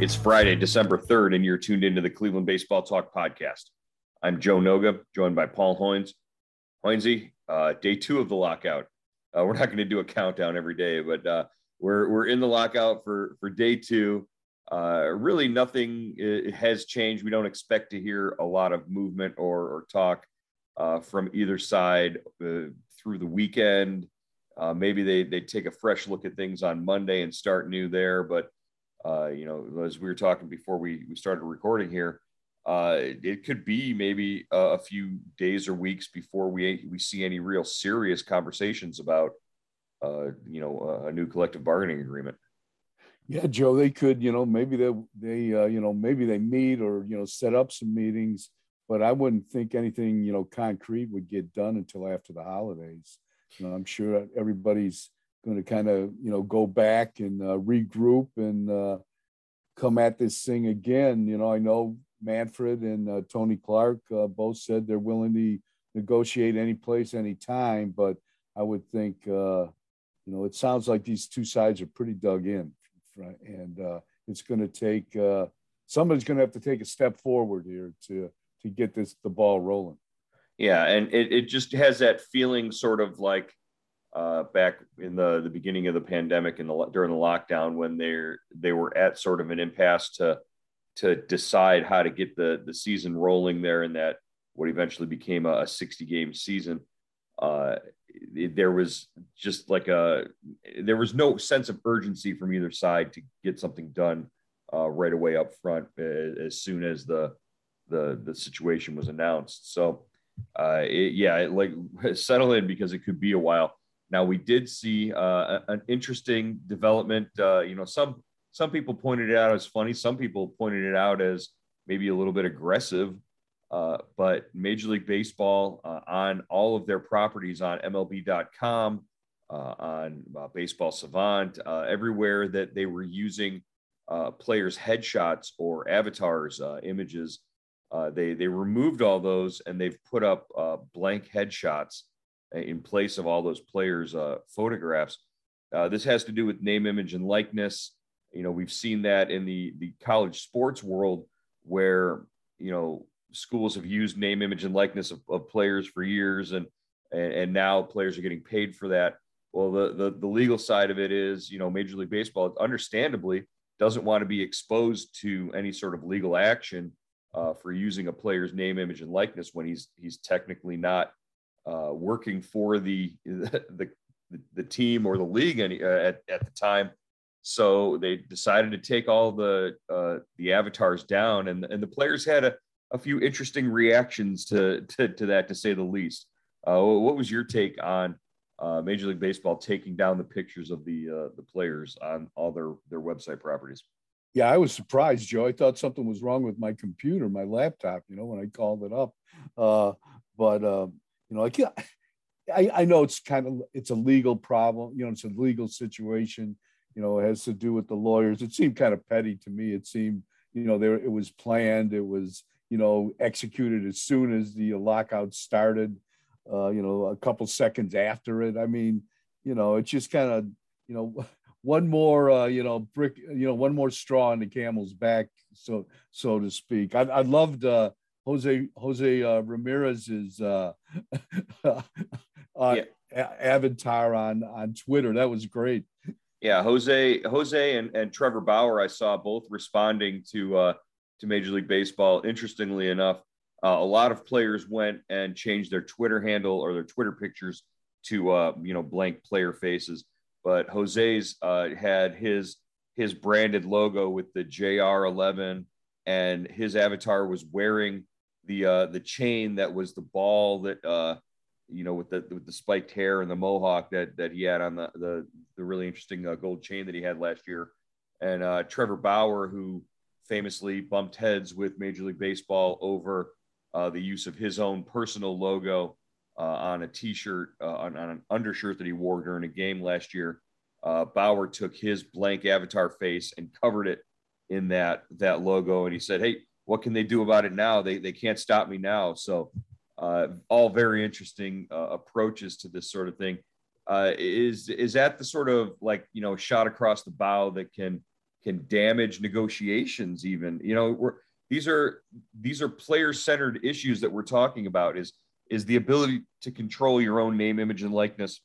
It's Friday, December 3rd, and you're tuned into the Cleveland Baseball Talk podcast. I'm Joe Noga, joined by Paul Hoynes. Hoynesy, uh, day two of the lockout. Uh, we're not going to do a countdown every day, but uh, we're, we're in the lockout for, for day two. Uh, really, nothing uh, has changed. We don't expect to hear a lot of movement or, or talk uh, from either side through the weekend. maybe they, they take a fresh look at things on Monday and start new there, but uh, you know, as we were talking before we, we started recording here, uh, it could be maybe a, a, few days or weeks before we we see any real serious conversations about, uh, you know, a new collective bargaining agreement. Yeah, Joe, they could, you know, maybe they they uh, you know maybe they meet or you know set up some meetings, but I wouldn't think anything you know concrete would get done until after the holidays. You know, I'm sure everybody's going to kind of you know go back and uh, regroup and uh, come at this thing again. You know, I know Manfred and uh, Tony Clark uh, both said they're willing to negotiate any place, any time, but I would think uh, you know it sounds like these two sides are pretty dug in, and uh, it's going to take somebody's going to have to take a step forward here to to get this the ball rolling. Yeah, and it, it just has that feeling sort of like uh, back in the, the beginning of the pandemic and the, during the lockdown when they they were at sort of an impasse to to decide how to get the the season rolling there in that what eventually became a, 60 game season. Uh, there was just like a there was no sense of urgency from either side to get something done uh, right away up front as soon as the the the situation was announced. So uh, it, yeah, it, like settle in because it could be a while. Now we did see uh, an interesting development. Uh, you know, some some people pointed it out as funny. Some people pointed it out as maybe a little bit aggressive. Uh, but Major League Baseball uh, on all of their properties on MLB.com, uh, on uh, Baseball Savant, everywhere that they were using players' headshots or avatars, images, they they removed all those and they've put up blank headshots in place of all those players' uh, photographs. Uh, this has to do with name, image, and likeness. You know, we've seen that in the the college sports world, where you know schools have used name, image, and likeness of, of players for years, and, and and now players are getting paid for that. Well, the, the the legal side of it is, you know, Major League Baseball, understandably, doesn't want to be exposed to any sort of legal action uh, for using a player's name, image, and likeness when he's he's technically not uh, working for the, the the team or the league any, uh, at, at the time. So they decided to take all the uh, the avatars down, and and the players had a, a few interesting reactions to, to, to that, to say the least. Uh, what was your take on uh, Major League Baseball taking down the pictures of the uh, the players on all their their website properties? Yeah, I was surprised, Joe. I thought something was wrong with my computer, my laptop. You know, when I called it up, uh, but you know, like I, I know it's kind of it's a legal problem. You know, it's a legal situation. You know, it has to do with the lawyers. It seemed kind of petty to me. It seemed, you know, there it was planned. It was, you know, executed as soon as the lockout started. Uh, you know, a couple seconds after it. I mean, you know, it's just kind of, you know, one more, uh, you know, brick, you know, one more straw in the camel's back, so so to speak. I, I loved uh, Jose Jose uh, Ramirez's uh, uh, yeah. avatar on on Twitter. That was great. Yeah, Jose Jose and, and Trevor Bauer, I saw both responding to uh, to Major League Baseball. Interestingly enough, uh, a lot of players went and changed their Twitter handle or their Twitter pictures to uh, you know blank player faces. But Jose's uh, had his his branded logo with the JR11, and his avatar was wearing the uh, the chain that was the ball that uh, you know with the with the spiked hair and the mohawk that that he had on the the, the really interesting uh, gold chain that he had last year. And uh, Trevor Bauer, who famously bumped heads with Major League Baseball over uh, the use of his own personal logo uh, on a T-shirt, uh, on, on, an undershirt that he wore during a game last year. Uh, Bauer took his blank avatar face and covered it in that that logo, and he said, "Hey, what can they do about it now? They they can't stop me now." So, uh, all very interesting uh, approaches to this sort of thing. is is that the sort of like you know shot across the bow that can can damage negotiations? Even you know we're these are these are player centered issues that we're talking about is is the ability to control your own name image and likeness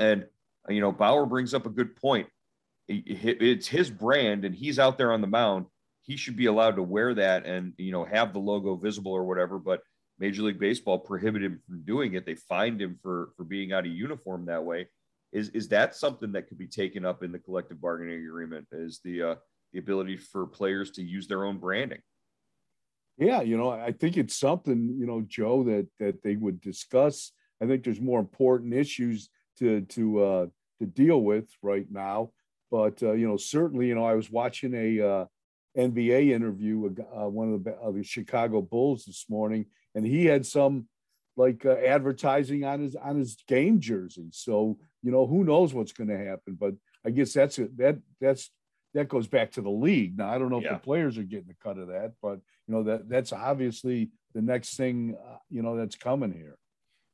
and you know bauer brings up a good point it's his brand and he's out there on the mound he should be allowed to wear that and you know have the logo visible or whatever but major league baseball prohibited him from doing it they fined him for for being out of uniform that way is is that something that could be taken up in the collective bargaining agreement is the uh, the ability for players to use their own branding yeah, you know, I think it's something, you know, Joe, that that they would discuss. I think there's more important issues to to uh, to deal with right now. But uh, you know, certainly, you know, I was watching a uh, NBA interview with uh, one of the, uh, the Chicago Bulls this morning, and he had some like uh, advertising on his on his game jersey. So you know, who knows what's going to happen? But I guess that's it. That that's that goes back to the league. Now I don't know yeah. if the players are getting a cut of that, but you know that that's obviously the next thing uh, you know that's coming here.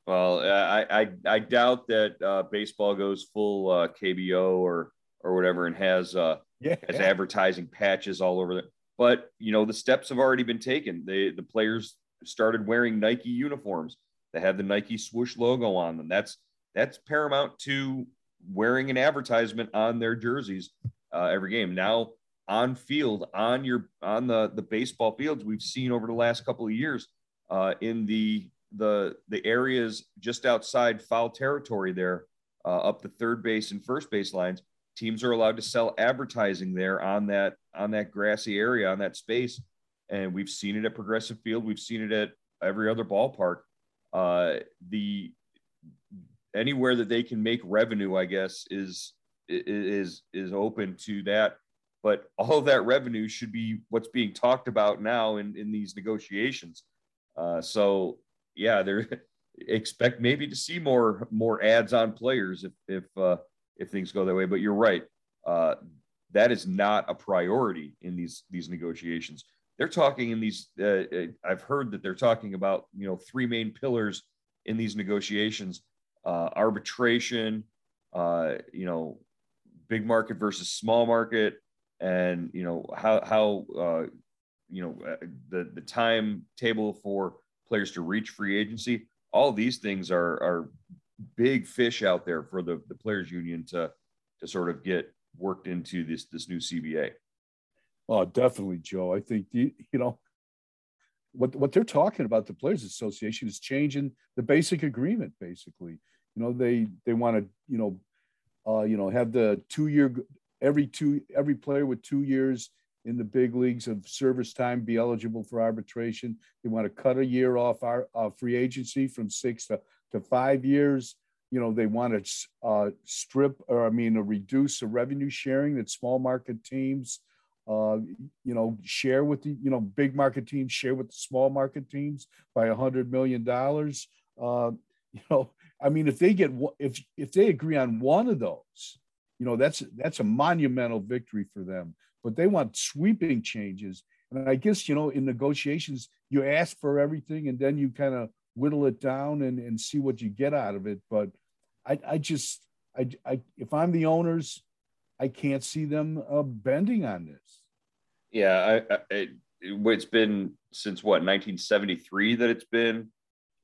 Well, I I, I doubt that uh, baseball goes full uh, KBO or or whatever and has uh, yeah, has yeah. advertising patches all over there. But you know the steps have already been taken. They the players started wearing Nike uniforms that have the Nike swoosh logo on them. That's that's paramount to wearing an advertisement on their jerseys uh, every game. Now on field, on your on the the baseball fields, we've seen over the last couple of years uh, in the the the areas just outside foul territory there, uh, up the third base and first base lines. Teams are allowed to sell advertising there on that on that grassy area on that space, and we've seen it at Progressive Field. We've seen it at every other ballpark. Uh, the anywhere that they can make revenue, I guess, is is is open to that. But all of that revenue should be what's being talked about now in, in these negotiations. Uh, so yeah, they're expect maybe to see more more ads on players if if uh, if things go that way. But you're right, uh, that is not a priority in these these negotiations. They're talking in these. Uh, uh, I've heard that they're talking about you know three main pillars in these negotiations: uh, arbitration, you know, big market versus small market, and you know how how uh, you know uh, the the time table for players to reach free agency. All these things are are big fish out there for the the players union to to sort of get worked into this this new CBA. Oh, definitely, Joe. I think you you know what what they're talking about. The Players Association is changing the basic agreement. Basically, you know they they want to you know uh, you know, have the two year every two every player with two years in the big leagues of service time be eligible for arbitration. They want to cut a year off our uh, free agency from six to, to five years. You know, they want to uh, strip or I mean, reduce the revenue sharing that small market teams, uh, you know, share with the you know big market teams share with the small market teams by a hundred million dollars. Uh, you know, I mean, if they get if if they agree on one of those, you know, that's that's a monumental victory for them. But they want sweeping changes, and I guess you know, in negotiations, you ask for everything, and then you kind of whittle it down and and see what you get out of it. But I I just I I if I'm the owners, I can't see them uh, bending on this. Yeah, I, I, it, it's been since what 1973 that it's been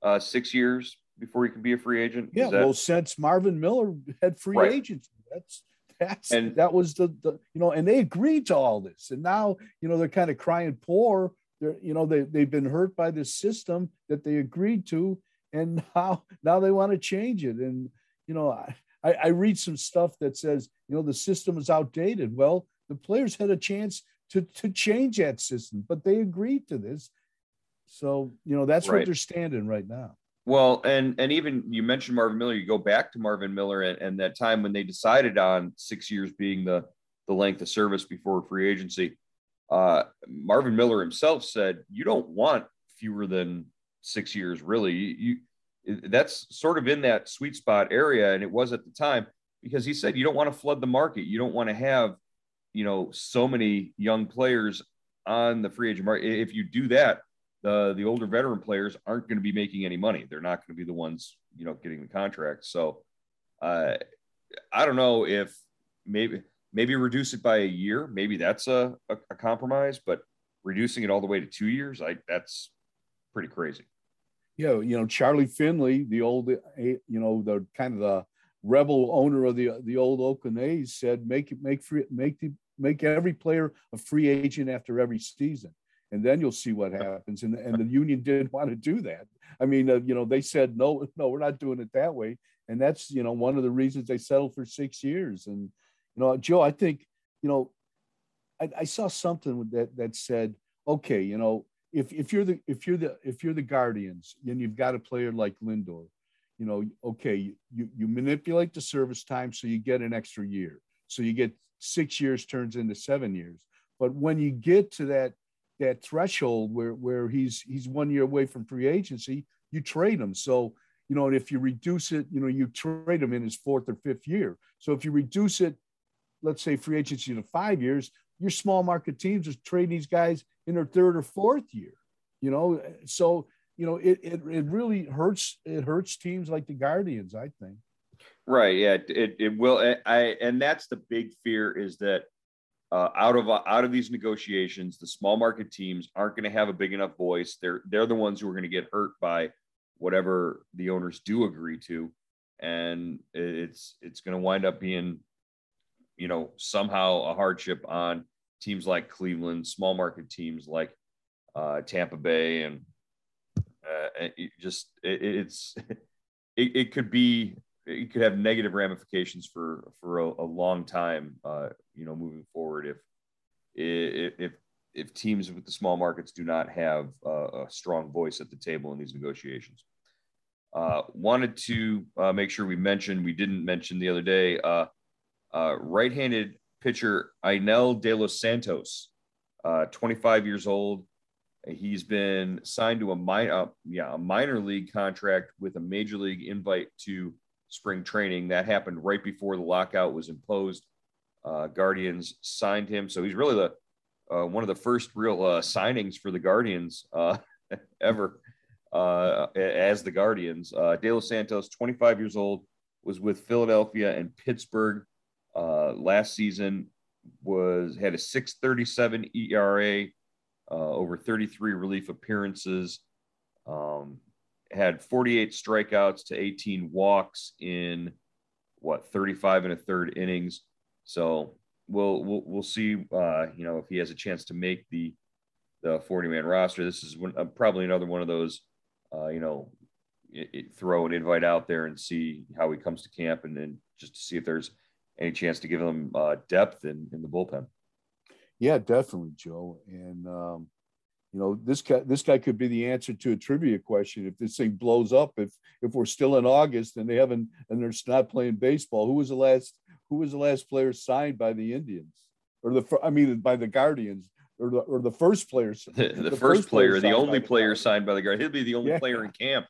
uh, six years before he can be a free agent. Yeah, that... well, since Marvin Miller had free right. agency, that's that's and that was the, the you know, and they agreed to all this, and now you know they're kind of crying poor. They're you know they they've been hurt by the system that they agreed to, and now now they want to change it. And you know, I I read some stuff that says you know the system is outdated. Well, the players had a chance to to change that system, but they agreed to this. So you know that's right. what they're standing right now. Well, and and even you mentioned Marvin Miller. You go back to Marvin Miller and, and that time when they decided on six years being the the length of service before free agency. Uh, Marvin Miller himself said, "You don't want fewer than six years, really. You, that's sort of in that sweet spot area, and it was at the time because he said you don't want to flood the market. You don't want to have, you know, so many young players on the free agent market. If you do that, the the older veteran players aren't going to be making any money. They're not going to be the ones you know getting the contract. So uh, I don't know if maybe maybe reduce it by a year. Maybe that's a, a, a compromise, but reducing it all the way to two years, I that's pretty crazy. Yeah, you know Charlie Finley, the old you know the kind of the rebel owner of the the old Oakland A's, said make it make free make the make every player a free agent after every season and then you'll see what happens. And, and the union didn't want to do that. I mean, uh, you know, they said, no, no, we're not doing it that way. And that's, you know, one of the reasons they settled for six years. And, you know, Joe, I think, you know, I, I saw something that, that said, okay, you know, if, if you're the, if you're the, if you're the guardians and you've got a player like Lindor, you know, okay, you, you manipulate the service time so you get an extra year. So you get six years turns into seven years. But when you get to that that threshold where where he's he's one year away from free agency, you trade him. So you know, if you reduce it, you know, you trade him in his fourth or fifth year. So if you reduce it, let's say free agency to five years, your small market teams are trading these guys in their third or fourth year. You know, so you know it it, it really hurts it hurts teams like the Guardians, I think. Right. Yeah. It, it will. I and that's the big fear is that uh, out of out of these negotiations, the small market teams aren't going to have a big enough voice. They're they're the ones who are going to get hurt by whatever the owners do agree to, and it's it's going to wind up being, you know, somehow a hardship on teams like Cleveland, small market teams like uh, Tampa Bay, and uh, it just it, it's it, it could be it could have negative ramifications for for a, a long time. Uh, you know, moving forward, if if if teams with the small markets do not have a, a strong voice at the table in these negotiations. Uh, wanted to uh, make sure we mentioned we didn't mention the other day. Uh, uh right-handed pitcher Enyel De Los Santos, uh, 25 years old. He's been signed to a minor, uh, yeah, a minor league contract with a major league invite to spring training. That happened right before the lockout was imposed. Uh, Guardians signed him, so he's really the uh, one of the first real uh, signings for the Guardians uh, ever as the Guardians. De Los Santos, 25 years old, was with Philadelphia and Pittsburgh last season. Was had a 6.37 ERA, over 33 relief appearances. Um, had 48 strikeouts to 18 walks in what 35 and a third innings. So we'll we'll, we'll see. Uh, you know, if he has a chance to make the the 40 man roster, this is one, uh, probably another one of those. Uh, you know, it, it, throw an invite out there and see how he comes to camp, and then just to see if there's any chance to give them uh, depth in in the bullpen. Yeah, definitely, Joe. And um, you know this guy this guy could be the answer to a trivia question if this thing blows up if if we're still in august and they haven't and they're not playing baseball who was the last who was the last player signed by the indians or the i mean by the guardians or the or the first player the, the, the first, first, player, player the only player signed by the guard he'll be the only yeah. player in camp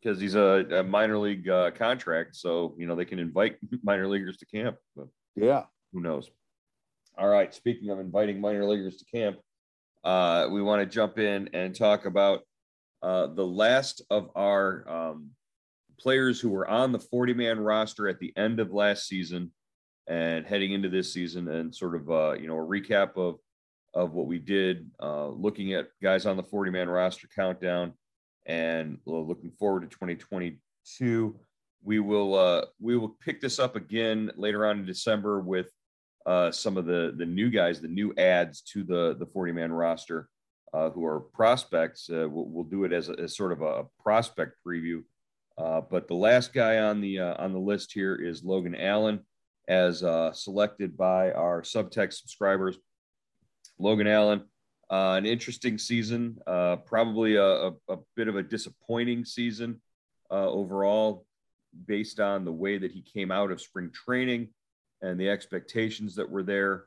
because he's a, a minor league uh, contract so you know they can invite minor leaguers to camp but yeah who knows all right speaking of inviting minor leaguers to camp uh, we want to jump in and talk about uh, the last of our um, players who were on the 40 man roster at the end of last season. and heading into this season and sort of uh, you know a recap of of what we did, uh, looking at guys on the 40 man roster countdown, and looking forward to 2022. We will uh, we will pick this up again later on in December with uh, some of the the new guys, the new ads to the the 40 man roster, uh, who are prospects. Uh, we'll, we'll, do it as, a, as sort of a prospect preview. Uh, but the last guy on the uh, on the list here is Logan Allen, as uh, selected by our subtext subscribers. Logan Allen, uh, an interesting season, probably a, a, a, bit of a disappointing season overall, based on the way that he came out of spring training and the expectations that were there.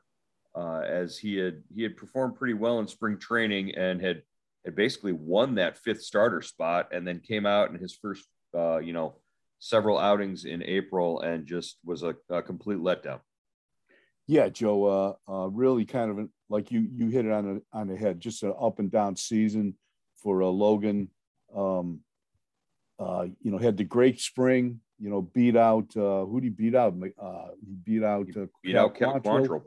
Uh, as he had he had performed pretty well in spring training and had had basically won that fifth starter spot, and then came out in his first uh, you know several outings in April and just was a, a complete letdown. Yeah, Joe, uh, uh, really kind of like you you hit it on the on the head. Just an up and down season for uh, Logan. Um, uh, you know, had the great spring, you know, beat out uh, who did he beat out? Uh, he beat out uh, beat out Quantrill,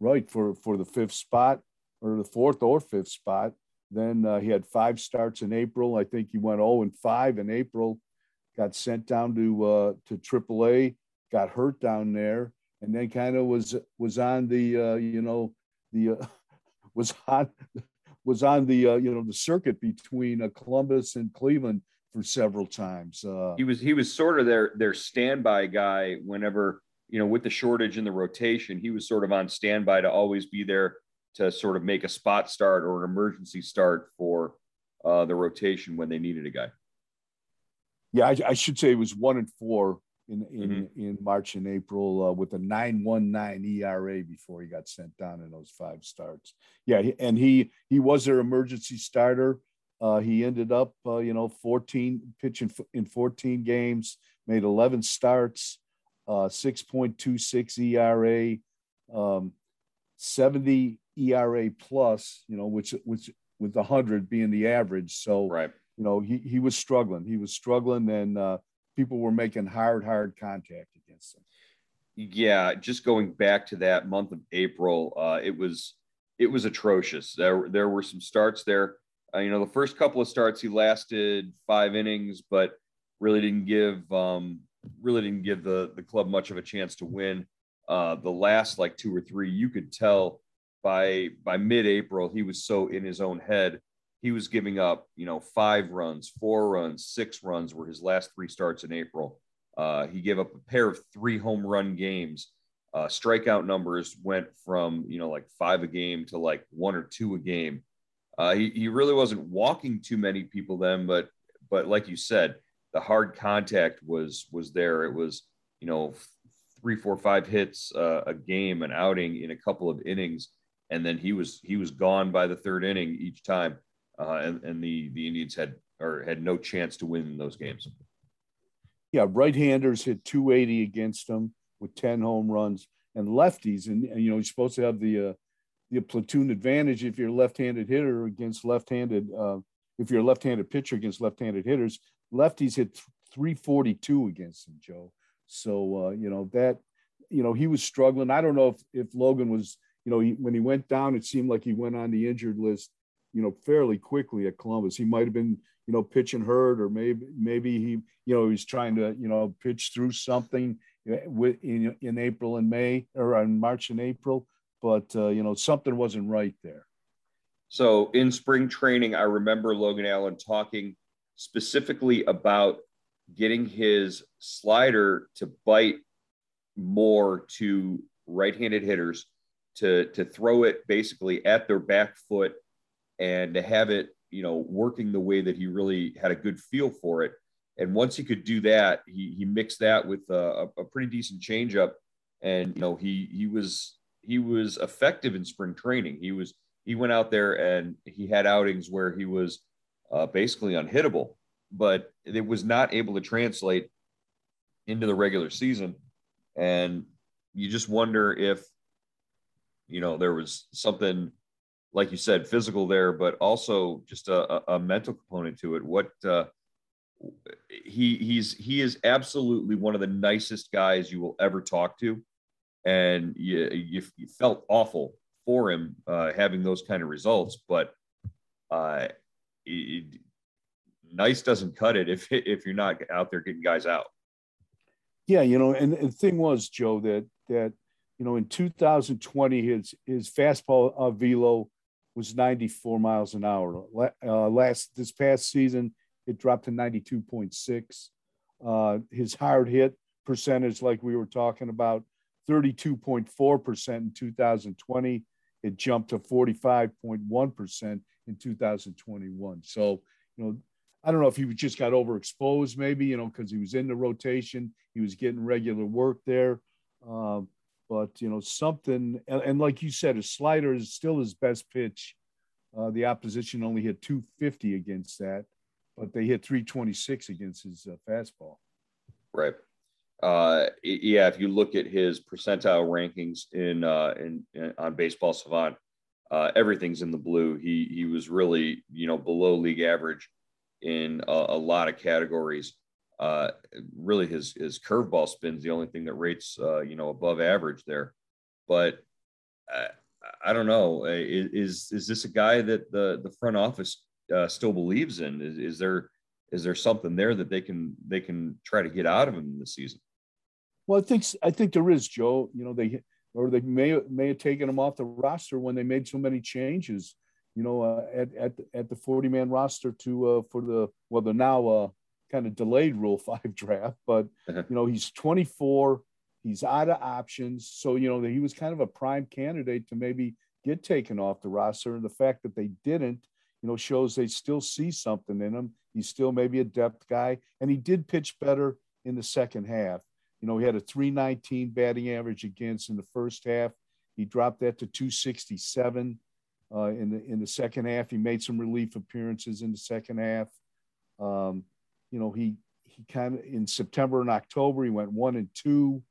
right for for the fifth spot or the fourth or fifth spot. Then uh, he had five starts in April. I think he went 0 and 5 in April. Got sent down to uh, to AAA. Got hurt down there, and then kind of was was on the uh, you know the uh, was on was on the uh, you know the circuit between uh, Columbus and Cleveland for several times. Uh, he was he was sort of their their standby guy whenever you know with the shortage in the rotation. He was sort of on standby to always be there to sort of make a spot start or an emergency start for uh, the rotation when they needed a guy. Yeah, I, I should say it was one and four in in, mm-hmm. in March and April uh, with a nine one nine ERA before he got sent down in those five starts. Yeah, and he he was their emergency starter. Uh, he ended up, uh, you know, 14 pitching in 14 games, made 11 starts, uh, 6.26 ERA, um, 70 ERA plus, you know, which which with 100 being the average. So, right. you know, he he was struggling. He was struggling, and uh, people were making hard, hard contact against them. Yeah, just going back to that month of April, uh, it was it was atrocious. There there were some starts there uh, you know, the first couple of starts he lasted five innings, but really didn't give um, really didn't give the the club much of a chance to win. Uh, the last like two or three, you could tell by by mid-April he was so in his own head. He was giving up, you know, five runs, four runs, six runs were his last three starts in April. Uh, he gave up a pair of three home run games. Uh, strikeout numbers went from you know like five a game to like one or two a game. Uh, he, he really wasn't walking too many people then, but but like you said, the hard contact was was there. It was you know three, four, five hits uh, a game, an outing in a couple of innings, and then he was he was gone by the third inning each time, uh, and and the the Indians had or had no chance to win those games. Yeah, right-handers hit 280 against them with 10 home runs, and lefties, and, and you know you're supposed to have the uh, the platoon advantage if you're a left-handed hitter against left-handed uh, if you're a left-handed pitcher against left-handed hitters. Lefties hit 342 against him joe. So uh, you know that you know he was struggling. I don't know if if logan was you know he, when he went down it seemed like he went on the injured list you know fairly quickly at columbus he might have been you know pitching hurt or maybe maybe he you know he's trying to you know pitch through something uh, in in april and may or in march and april but uh, you know something wasn't right there. So in spring training, I remember Logan Allen talking specifically about getting his slider to bite more to right-handed hitters to to throw it basically at their back foot and to have it you know working the way that he really had a good feel for it and once he could do that he he mixed that with a, a pretty decent changeup and you know he he was he was effective in spring training. He was he went out there and he had outings where he was uh, basically unhittable, but it was not able to translate into the regular season. And you just wonder if you know there was something like you said physical there but also just a, a mental component to it what uh, he he's he is absolutely one of the nicest guys you will ever talk to and you, you, you felt awful for him uh, having those kind of results. But uh, it, nice doesn't cut it if if you're not out there getting guys out. Yeah, you know, and, and the thing was, Joe, that that you know in 2020 his his fastball uh, velo was 94 miles an hour. Uh, last this past season, it dropped to 92.6. Uh, his hard hit percentage, like we were talking about, 32.4% in 2020. It jumped to 45.1% in 2021. So, you know, I don't know if he just got overexposed, maybe, you know, because he was in the rotation, he was getting regular work there. Um, but, you know, something, and, and, like you said, a slider is still his best pitch. Uh, the opposition only hit 250 against that, but they hit 326 against his uh, fastball. Right uh, yeah, if you look at his percentile rankings in, uh, in, in on Baseball Savant, uh, everything's in the blue. He he was really you know below league average in a, a lot of categories. Uh, really, his his curveball spin's the only thing that rates uh, you know above average there. But uh, I don't know. Is is this a guy that the the front office uh, still believes in? Is, is there is there something there that they can they can try to get out of him this season? Well, I think I think there is, Joe. You know, they or they may may have taken him off the roster when they made so many changes. You know, uh, at at at the forty man roster to uh, for the well the now uh, kind of delayed Rule Five draft, but uh-huh. you know he's twenty four. He's out of options, so you know he was kind of a prime candidate to maybe get taken off the roster. And the fact that they didn't, you know, shows they still see something in him. He's still maybe a depth guy, and he did pitch better in the second half. You know, he had a 319 batting average against in the first half. He dropped that to 267 uh, in the in the second half. He made some relief appearances in the second half. Um, you know, he he kind of in September and October he went one and two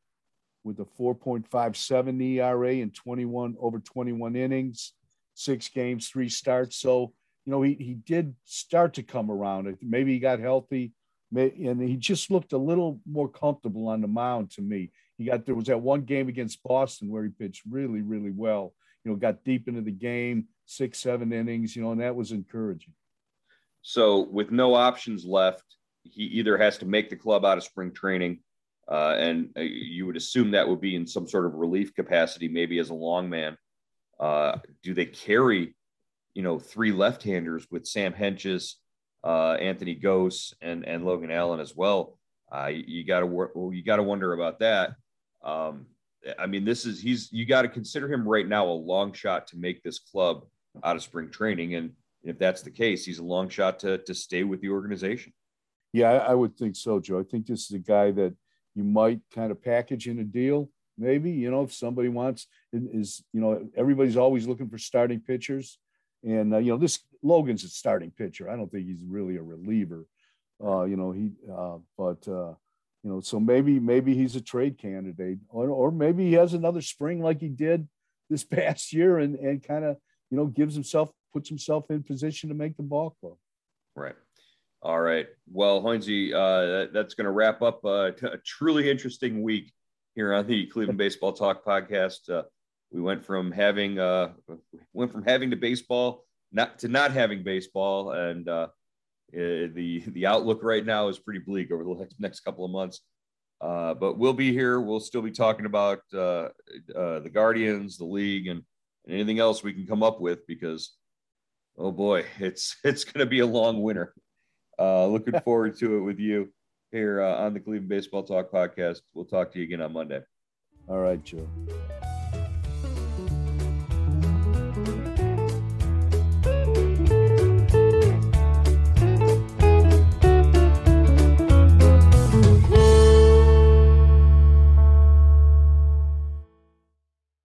with a 4.57 ERA in 21 over 21 innings, six games, three starts. So you know he he did start to come around. Maybe he got healthy and he just looked a little more comfortable on the mound to me. He got there was that one game against Boston where he pitched really, really well. You know, got deep into the game, six, seven innings. You know, and that was encouraging. So, with no options left, he either has to make the club out of spring training, uh, and uh, you would assume that would be in some sort of relief capacity, maybe as a long man. Uh, do they carry, you know, three left-handers with Sam Hentges, uh, Anthony Gose and and Logan Allen as well. Uh, you got to you got to wonder about that. Um, I mean, this is he's you got to consider him right now a long shot to make this club out of spring training, and if that's the case, he's a long shot to to stay with the organization. Yeah, I, I would think so, Joe. I think this is a guy that you might kind of package in a deal. Maybe you know if somebody wants is you know everybody's always looking for starting pitchers. And uh, you know, this Logan's a starting pitcher. I don't think he's really a reliever. Uh, you know, he. Uh, but uh, you know, so maybe maybe he's a trade candidate, or or maybe he has another spring like he did this past year, and and kind of you know gives himself puts himself in position to make the ball club. Right. All right. Well, Hoynesy, uh, that, that's going to wrap up uh, a truly interesting week here on the Cleveland Baseball Talk podcast. Uh, we went from having uh, went from having to baseball not to not having baseball, and uh, eh, the the outlook right now is pretty bleak over the next couple of months. Uh, but we'll be here. We'll still be talking about uh, uh, the Guardians, the league, and, and anything else we can come up with because, oh boy, it's it's going to be a long winter. Uh, looking forward to it with you here uh, on the Cleveland Baseball Talk podcast. We'll talk to you again on Monday. All right, Joe.